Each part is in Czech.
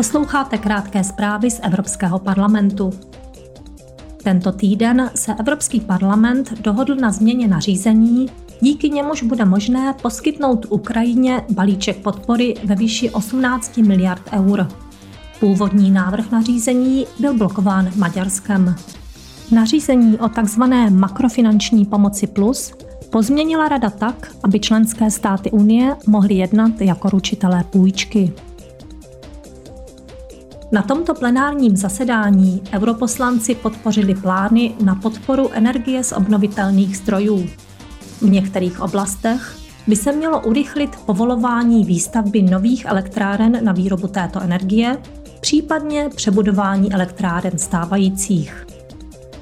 Posloucháte krátké zprávy z Evropského parlamentu. Tento týden se Evropský parlament dohodl na změně nařízení, díky němuž bude možné poskytnout Ukrajině balíček podpory ve výši 18 miliard eur. Původní návrh nařízení byl blokován Maďarskem. Nařízení o tzv. makrofinanční pomoci plus pozměnila Rada tak, aby členské státy Unie mohly jednat jako ručitelé půjčky. Na tomto plenárním zasedání europoslanci podpořili plány na podporu energie z obnovitelných zdrojů. V některých oblastech by se mělo urychlit povolování výstavby nových elektráren na výrobu této energie, případně přebudování elektráren stávajících.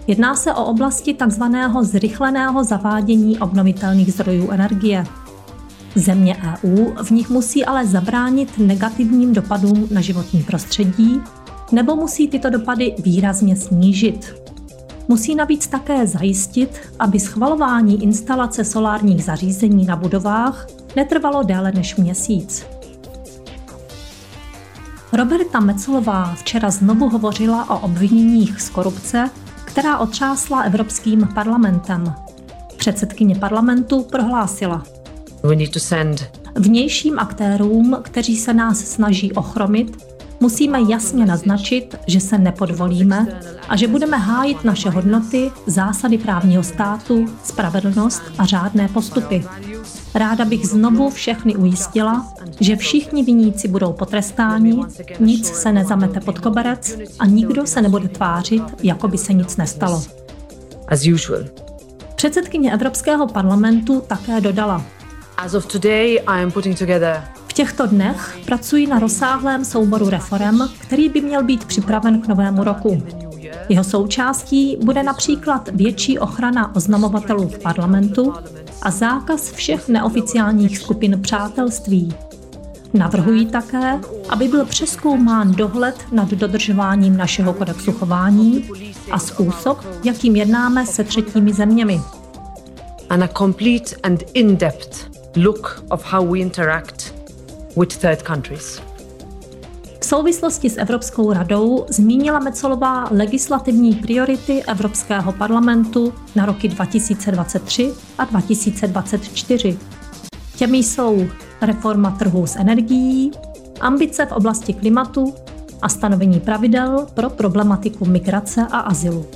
Jedná se o oblasti tzv. zrychleného zavádění obnovitelných zdrojů energie. Země EU v nich musí ale zabránit negativním dopadům na životní prostředí nebo musí tyto dopady výrazně snížit. Musí navíc také zajistit, aby schvalování instalace solárních zařízení na budovách netrvalo déle než měsíc. Roberta Mecelová včera znovu hovořila o obviněních z korupce, která otřásla Evropským parlamentem. Předsedkyně parlamentu prohlásila. We need to send. Vnějším aktérům, kteří se nás snaží ochromit, musíme jasně naznačit, že se nepodvolíme a že budeme hájit naše hodnoty, zásady právního státu, spravedlnost a řádné postupy. Ráda bych znovu všechny ujistila, že všichni viníci budou potrestáni, nic se nezamete pod koberec a nikdo se nebude tvářit, jako by se nic nestalo. As usual. Předsedkyně Evropského parlamentu také dodala. As of today, I am putting together v těchto dnech pracuji na rozsáhlém souboru reform, který by měl být připraven k novému roku. Jeho součástí bude například větší ochrana oznamovatelů v parlamentu a zákaz všech neoficiálních skupin přátelství. Navrhují také, aby byl přeskoumán dohled nad dodržováním našeho kodexu chování a způsob, jakým jednáme se třetími zeměmi. And a complete and in-depth look of how we interact with third countries. V souvislosti s Evropskou radou zmínila Mecolová legislativní priority Evropského parlamentu na roky 2023 a 2024. Těmi jsou reforma trhu s energií, ambice v oblasti klimatu a stanovení pravidel pro problematiku migrace a azylu.